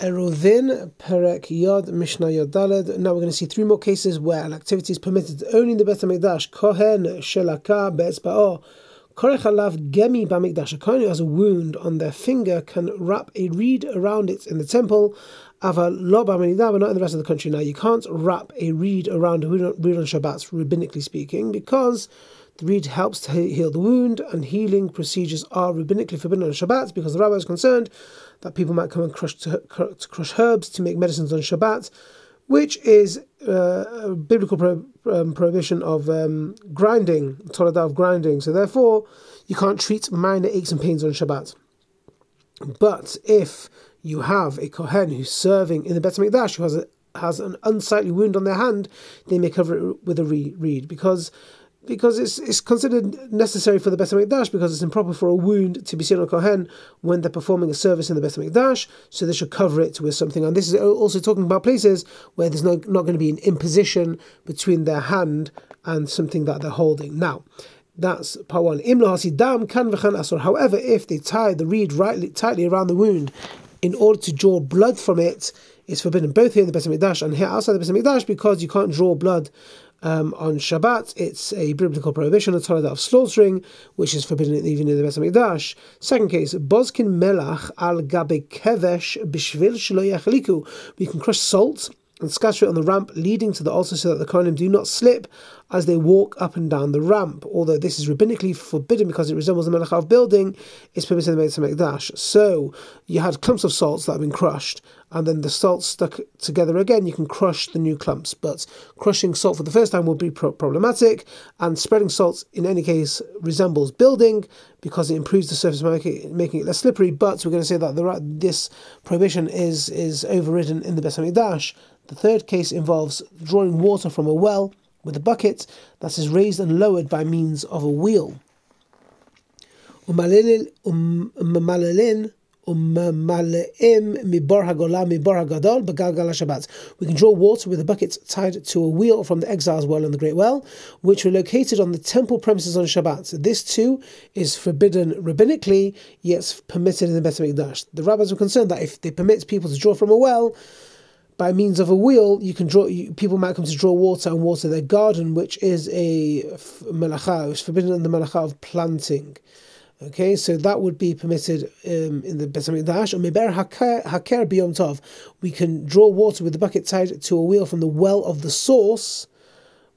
Eruvin, Perek Yod, Mishnah Yod Daled. Now we're going to see three more cases where an activity is permitted only in the Bet HaMikdash. Kohen, Shelaka, Be'etzba'o, Korech Alav, Gemi Ba'mikdash. A who has a wound on their finger can wrap a reed around it in the temple. Ava Lo Ba'minidah, but not in the rest of the country. Now you can't wrap a reed around a reed on Shabbat, rabbinically speaking, because the reed helps to heal the wound, and healing procedures are rabbinically forbidden on Shabbat because the rabbi is concerned that people might come and crush to, to crush herbs to make medicines on Shabbat, which is uh, a biblical pro, um, prohibition of um, grinding, Torah of grinding. So therefore, you can't treat minor aches and pains on Shabbat. But if you have a kohen who's serving in the Bet Hamikdash who has a, has an unsightly wound on their hand, they may cover it with a reed because because it's it's considered necessary for the Beth Hamikdash because it's improper for a wound to be seen on a Kohen when they're performing a service in the Beth Hamikdash, so they should cover it with something. And this is also talking about places where there's no, not going to be an imposition between their hand and something that they're holding. Now, that's part one. However, if they tie the reed rightly, tightly around the wound in order to draw blood from it, it's forbidden both here in the Beth Hamikdash and here outside the Beth Hamikdash because you can't draw blood um, on Shabbat, it's a biblical prohibition, a Torah of slaughtering, which is forbidden even in the Beit HaMikdash. Second case, Bozkin melach al gabe kevesh bishvil shelo yachliku. We can crush salt and scatter it on the ramp leading to the altar so that the Kohanim do not slip as they walk up and down the ramp. Although this is rabbinically forbidden because it resembles the melacha of building, it's permitted in the Beit HaMikdash. So you had clumps of salts that have been crushed, and then the salt stuck together again, you can crush the new clumps. But crushing salt for the first time will be pro- problematic, and spreading salt in any case resembles building because it improves the surface, making, making it less slippery. But we're going to say that the, this prohibition is is overridden in the Beit Hamikdash. The third case involves drawing water from a well with a bucket that is raised and lowered by means of a wheel. Um, we can draw water with a bucket tied to a wheel from the exiles' well and the Great Well, which were located on the temple premises on Shabbat. This too is forbidden rabbinically, yet permitted in the Bet HaMikdash. The rabbis were concerned that if they permit people to draw from a well, by means of a wheel, you can draw. You, people might come to draw water and water their garden, which is a malacha. It's forbidden in the malacha of planting. Okay, so that would be permitted um, in the Bet Hamikdash. Or meber haker biyom tov. We can draw water with the bucket tied to a wheel from the well of the source,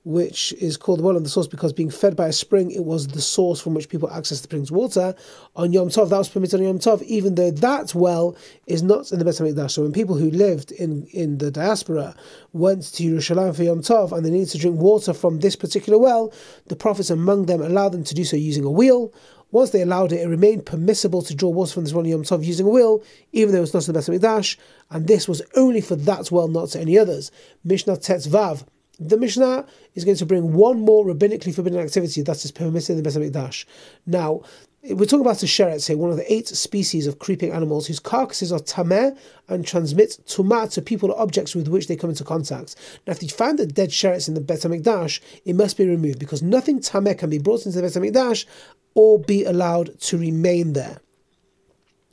which is called the well of the source because being fed by a spring, it was the source from which people access the spring's water. On Yom Tov, that was permitted on Yom Tov, even though that well is not in the Bet Hamikdash. So when people who lived in, in the diaspora went to Yerushalayim for Yom Tov and they needed to drink water from this particular well, the prophets among them allowed them to do so using a wheel once they allowed it, it remained permissible to draw water from this one Yom Tov using a wheel, even though it's not in the Beth Mikdash, and this was only for that well, not to any others. Mishnah Tetz Vav. The Mishnah is going to bring one more rabbinically forbidden activity that is permitted in the Beth Mikdash. Now, we're talking about the sheretz here, one of the eight species of creeping animals whose carcasses are tameh and transmit tumah to people or objects with which they come into contact. Now, if you find a dead sheretz in the Bet HaMikdash, it must be removed because nothing tameh can be brought into the Bet HaMikdash or be allowed to remain there.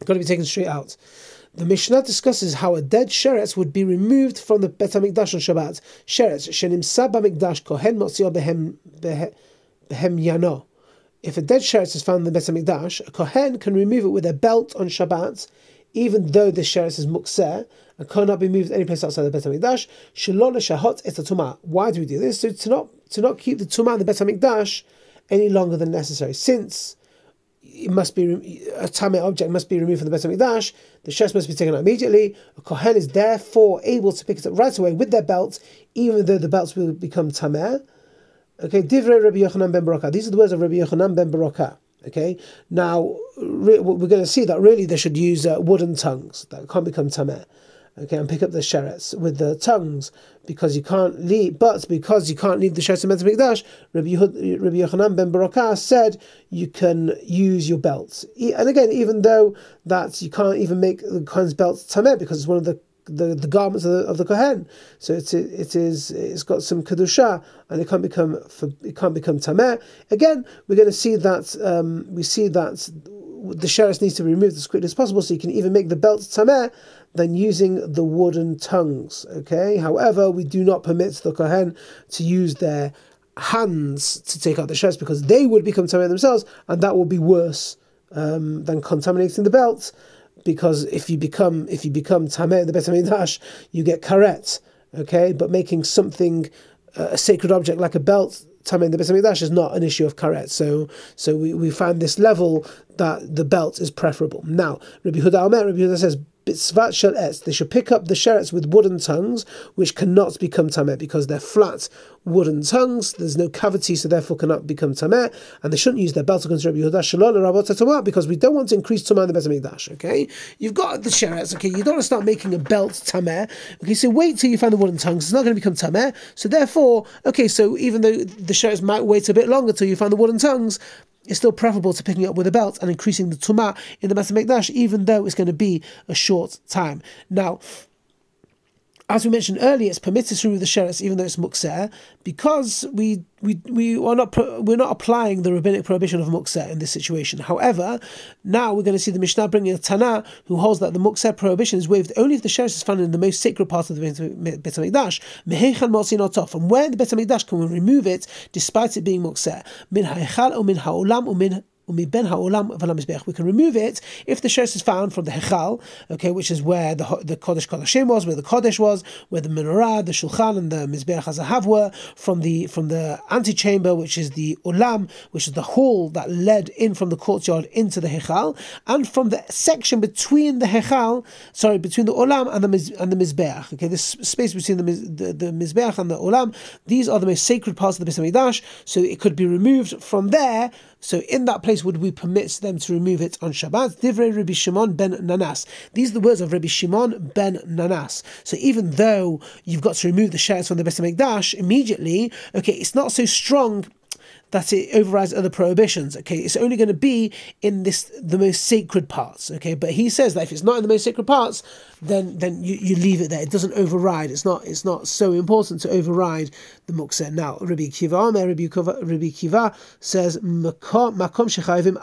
Got to be taken straight out. The Mishnah discusses how a dead sheretz would be removed from the Bet HaMikdash on Shabbat. Sheretz, shenim saba mikdash kohen motzio behem, behem yano. If a dead sheretz is found in the Bet HaMikdash, a kohen can remove it with a belt on Shabbat, even though the sheretz is mukseh and cannot be moved any place outside the Bet HaMikdash. Shalom shahot et Why do we do this? So to not to not keep the tumah in the Bet HaMikdash any longer than necessary. Since it must be a tameh object must be removed from the Bet Hamikdash, the sheretz must be taken out immediately. A kohen is therefore able to pick it up right away with their belt, even though the belts will become tameh. Okay, divrei Rabbi Yochanan ben Beroka. These are the words of Rabbi Yochanan ben Beroka. Okay, now we're going to see that really they should use uh, wooden tongues that can't become tameh okay, and pick up the sheretz with the tongues because you can't leave. But because you can't leave the sheretz in Mikdash, Rabbi, Rabbi Yochanan ben Beroka said you can use your belts. And again, even though that you can't even make the Kohen's belt tameh because it's one of the the, the garments of the, of the kohen, so it's it, it is it's got some kedusha and it can't become it can't become tameh. Again, we're going to see that um, we see that the sheretz needs to be removed as quickly as possible, so you can even make the belt tameh than using the wooden tongues. Okay. However, we do not permit the kohen to use their hands to take out the sheretz because they would become tameh themselves, and that would be worse um, than contaminating the belt. Because if you become if you become tameh the Bet Hamikdash, you get karet. Okay, but making something uh, a sacred object like a belt tameh the Bet Hamikdash is not an issue of karet. So so we, we find this level that the belt is preferable. Now Rabbi Huda Omer, Rabbi Huda says bitzvat shel etz. They should pick up the sherets with wooden tongues, which cannot become tameh because they're flat wooden tongues. There's no cavity, so therefore cannot become tameh. And they shouldn't use their belt against Rabbi Yehuda because we don't want to increase tameh in the Beit Okay, you've got the sherets. Okay, you don't want to start making a belt tameh. Okay, so wait till you find the wooden tongues. It's not going to become tameh. So therefore, okay, so even though the sherets might wait a bit longer till you find the wooden tongues, it's still preferable to picking up with a belt and increasing the tumah in the Beit Hamikdash, even though it's going to be a short time. Now, as we mentioned earlier, it's permitted to remove the sheretz even though it's mukser, because we we we are not we're not applying the rabbinic prohibition of mukser in this situation. However, now we're going to see the Mishnah bringing a Tana who holds that the mukser prohibition is waived only if the sheretz is found in the most sacred part of the Bet Hamikdash. From where the Bet Hamikdash can we remove it despite it being mukser? Min or min ha'olam or min we can remove it if the sheretz is found from the hechal, okay, which is where the the kodesh kodashim was, where the kodesh was, where the menorah, the shulchan, and the mizbeach hazahav were from the from the antechamber, which is the ulam, which is the hall that led in from the courtyard into the hechal, and from the section between the hechal, sorry, between the ulam and the and the mizbeach. Okay, this space between the the, the mizbeach and the ulam, these are the most sacred parts of the Hamikdash, so it could be removed from there so in that place, would we permit them to remove it on Shabbat? Divrei Rabbi Shimon ben Nanas. These are the words of Rabbi Shimon ben Nanas. So even though you've got to remove the sheretz from the Beit Hamikdash immediately, okay, it's not so strong that it overrides other prohibitions. Okay, it's only going to be in this the most sacred parts. Okay, but he says that if it's not in the most sacred parts, then then you, you leave it there. It doesn't override. It's not it's not so important to override the mukser. Now Rabbi Kiva, Rabbi Kiva, Rabbi Kiva says makom shechayvim.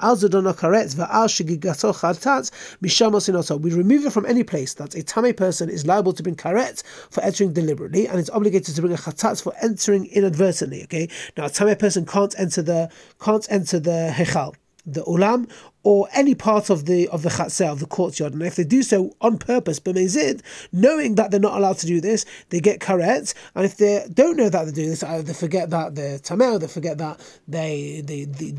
We remove it from any place that a tame person is liable to bring karet for entering deliberately and is obligated to bring a chatat for entering inadvertently. Okay, now a tame person can't enter the can't enter the hechal. The ulam or any part of the of the chatzah of the courtyard, and if they do so on purpose, b'mezid, knowing that they're not allowed to do this, they get karet, and if they don't know that they're doing this, they forget that they're tamel, they forget that they they, they,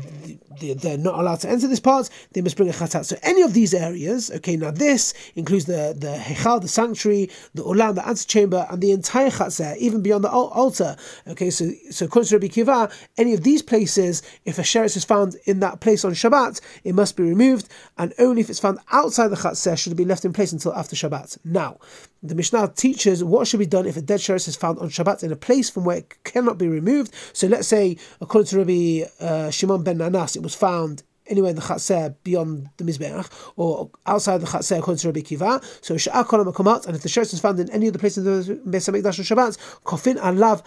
they they're not allowed to enter this part, they must bring a chatat. So any of these areas, okay, now this includes the the hechal, the sanctuary, the ulam, the antechamber, and the entire chatzah, even beyond the altar. Okay, so so according to Rabbi Kiva, any of these places, if a sheretz is found in that place on Shabbat, it must be removed, and only if it's found outside the chatzah should it be left in place until after Shabbat. Now, the Mishnah teaches what should be done if a dead sheretz is found on Shabbat in a place from where it cannot be removed. So let's say, according to Rabbi uh, Shimon ben Nanas, it was found anywhere in the chatzah beyond the mizbeach or outside the chatzah according to Rabbi Kiva. So sha'ar kol and if the sheretz is found in any of the places in the Hamikdash on Shabbat, kofin alav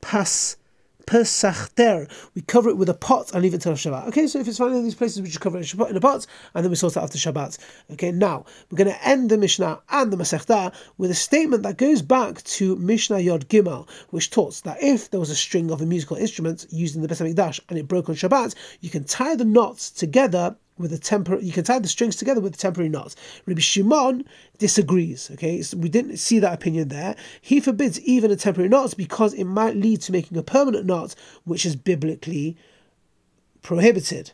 pas Pesachter. We cover it with a pot and leave it until Shabbat. Okay, so if it's found in these places, we just cover it in a pot and then we sort it out after Shabbat. Okay, now we're going to end the Mishnah and the Masechta with a statement that goes back to Mishnah Yod Gimel, which taught that if there was a string of a musical instrument used in the Beit Hamikdash and it broke on Shabbat, you can tie the knots together with a temporary, you can tie the strings together with a temporary knot. Rabbi Shimon disagrees. Okay, so we didn't see that opinion there. He forbids even a temporary knot because it might lead to making a permanent knot, which is biblically prohibited.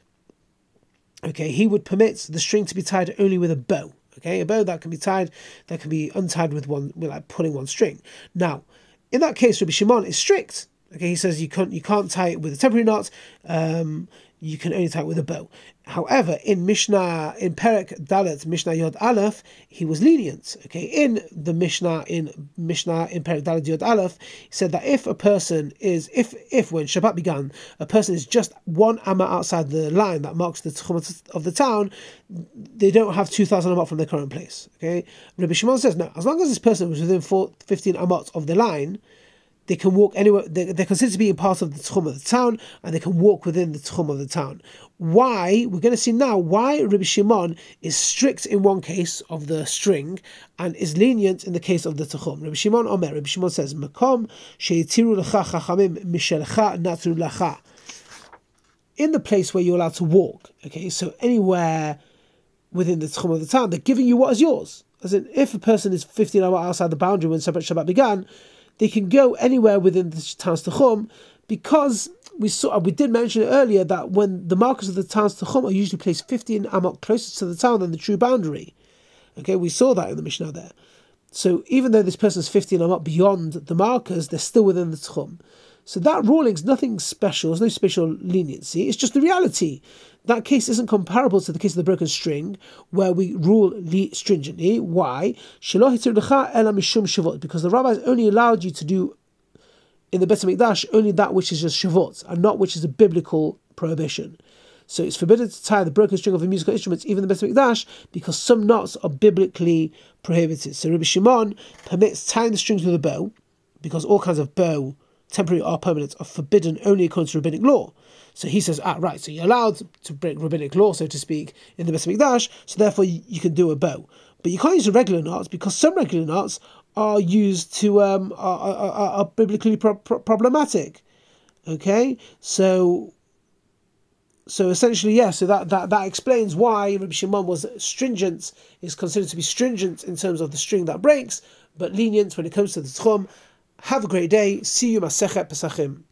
Okay, he would permit the string to be tied only with a bow. Okay, a bow that can be tied, that can be untied with one, with like pulling one string. Now, in that case, Rabbi Shimon is strict. Okay, he says you can't you can't tie it with a temporary knot. Um, you can only tie it with a bow. However, in Mishnah, in Perek Dalet, Mishnah Yod Aleph, he was lenient. Okay, in the Mishnah, in Mishnah, in Perek Dalet Yod Aleph, he said that if a person is, if if when Shabbat began, a person is just one amma outside the line that marks the tchum of the town, they don't have 2,000 amot from their current place. Okay, Rabbi Shimon says, no, as long as this person was within four, 15 amot of the line, they can walk anywhere. They, they're considered to be a part of the tchum of the town, and they can walk within the tchum of the town. Why? We're going to see now why Rabbi Shimon is strict in one case of the string and is lenient in the case of the tchum. Rabbi Shimon Omer. Rabbi Shimon says, "Makom sheitiru lecha chachamim mishelcha natru lacha." In the place where you're allowed to walk, okay, so anywhere within the tchum of the town, they're giving you what is yours. As in, if a person is 15 hours outside the boundary when separate Shabbat began, they can go anywhere within the town's Tachum because we saw uh, we did mention earlier that when the markers of the town's Tachum are usually placed 15 amot closer to the town than the true boundary. Okay, we saw that in the Mishnah there. So even though this person is 15 amot beyond the markers, they're still within the Tchum. So that ruling is nothing special, there's no special leniency, it's just the reality. That case isn't comparable to the case of the broken string, where we rule stringently. Why? Because the rabbis only allowed you to do in the Bet Mikdash only that which is just shavot, and not which is a biblical prohibition. So it's forbidden to tie the broken string of a musical instrument, even the Bet Mikdash, because some knots are biblically prohibited. So Rabbi Shimon permits tying the strings with a bow, because all kinds of bow temporary or permanent, are forbidden only according to rabbinic law. So he says, ah, right, so you're allowed to break rabbinic law, so to speak, in the Beth Mikdash, so therefore you can do a bow. But you can't use a regular knots because some regular knots are used to, um, are, are, are biblically pro- pro- problematic. Okay, so so essentially. Yeah, so that, that that explains why Rabbi Shimon was stringent, is considered to be stringent in terms of the string that breaks, but lenient when it comes to the tchum. Have a great day. See you Masechet Pesachim.